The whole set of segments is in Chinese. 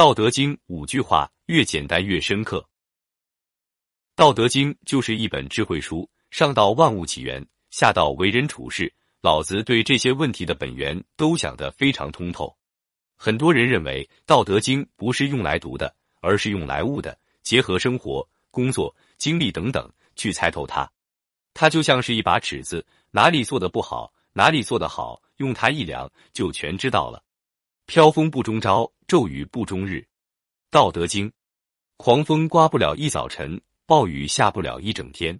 道德经》五句话，越简单越深刻。《道德经》就是一本智慧书，上到万物起源，下到为人处事，老子对这些问题的本源都想得非常通透。很多人认为《道德经》不是用来读的，而是用来悟的，结合生活、工作、经历等等去猜透它。它就像是一把尺子，哪里做的不好，哪里做得好，用它一量就全知道了。飘风不终朝，骤雨不终日。《道德经》：狂风刮不了一早晨，暴雨下不了一整天。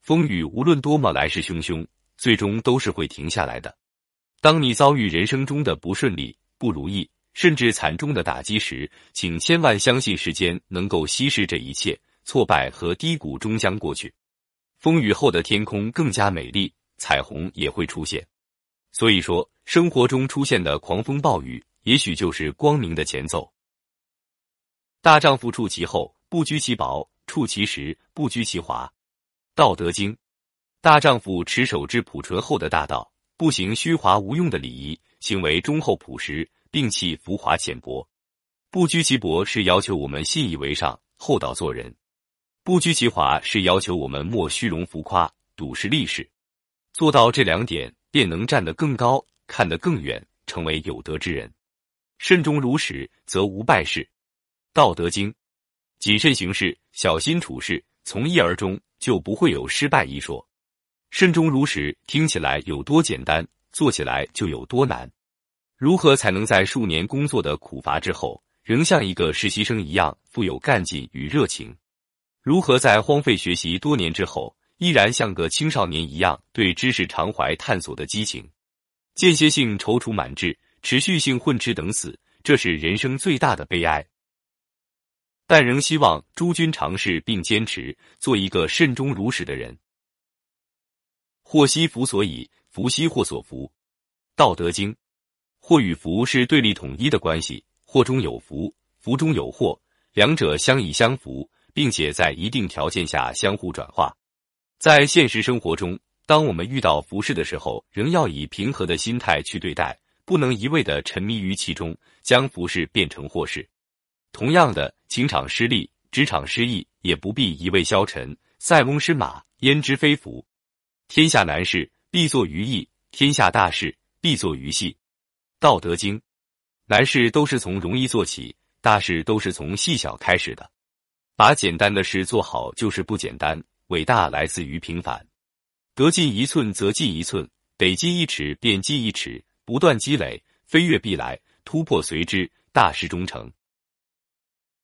风雨无论多么来势汹汹，最终都是会停下来的。当你遭遇人生中的不顺利，不如意，甚至惨重的打击时，请千万相信时间能够稀释这一切，挫败和低谷终将过去。风雨后的天空更加美丽，彩虹也会出现。所以说，生活中出现的狂风暴雨，也许就是光明的前奏。大丈夫处其厚，不居其薄；处其实，不居其华。道德经：大丈夫持守之朴纯厚的大道，不行虚华无用的礼仪。行为忠厚朴实，摒弃浮华浅薄，不居其薄是要求我们信以为上、厚道做人；不居其华是要求我们莫虚荣浮夸、赌势立事。做到这两点，便能站得更高，看得更远，成为有德之人。慎终如始，则无败事。道德经：谨慎行事，小心处事，从一而终，就不会有失败一说。慎终如始听起来有多简单，做起来就有多难。如何才能在数年工作的苦乏之后，仍像一个实习生一样富有干劲与热情？如何在荒废学习多年之后，依然像个青少年一样对知识常怀探索的激情？间歇性踌躇满志，持续性混吃等死，这是人生最大的悲哀。但仍希望诸君尝试并坚持，做一个慎终如始的人。祸兮福所倚，福兮祸所伏。道德经。祸与福是对立统一的关系，祸中有福，福中有祸，两者相依相扶，并且在一定条件下相互转化。在现实生活中，当我们遇到福事的时候，仍要以平和的心态去对待，不能一味的沉迷于其中，将福事变成祸事。同样的，情场失利、职场失意，也不必一味消沉。塞翁失马，焉知非福？天下难事必作于易，天下大事必作于细。道德经，难事都是从容易做起，大事都是从细小开始的。把简单的事做好就是不简单，伟大来自于平凡。得进一寸则进一寸，得进一尺便进一尺，不断积累，飞跃必来，突破随之，大事终成。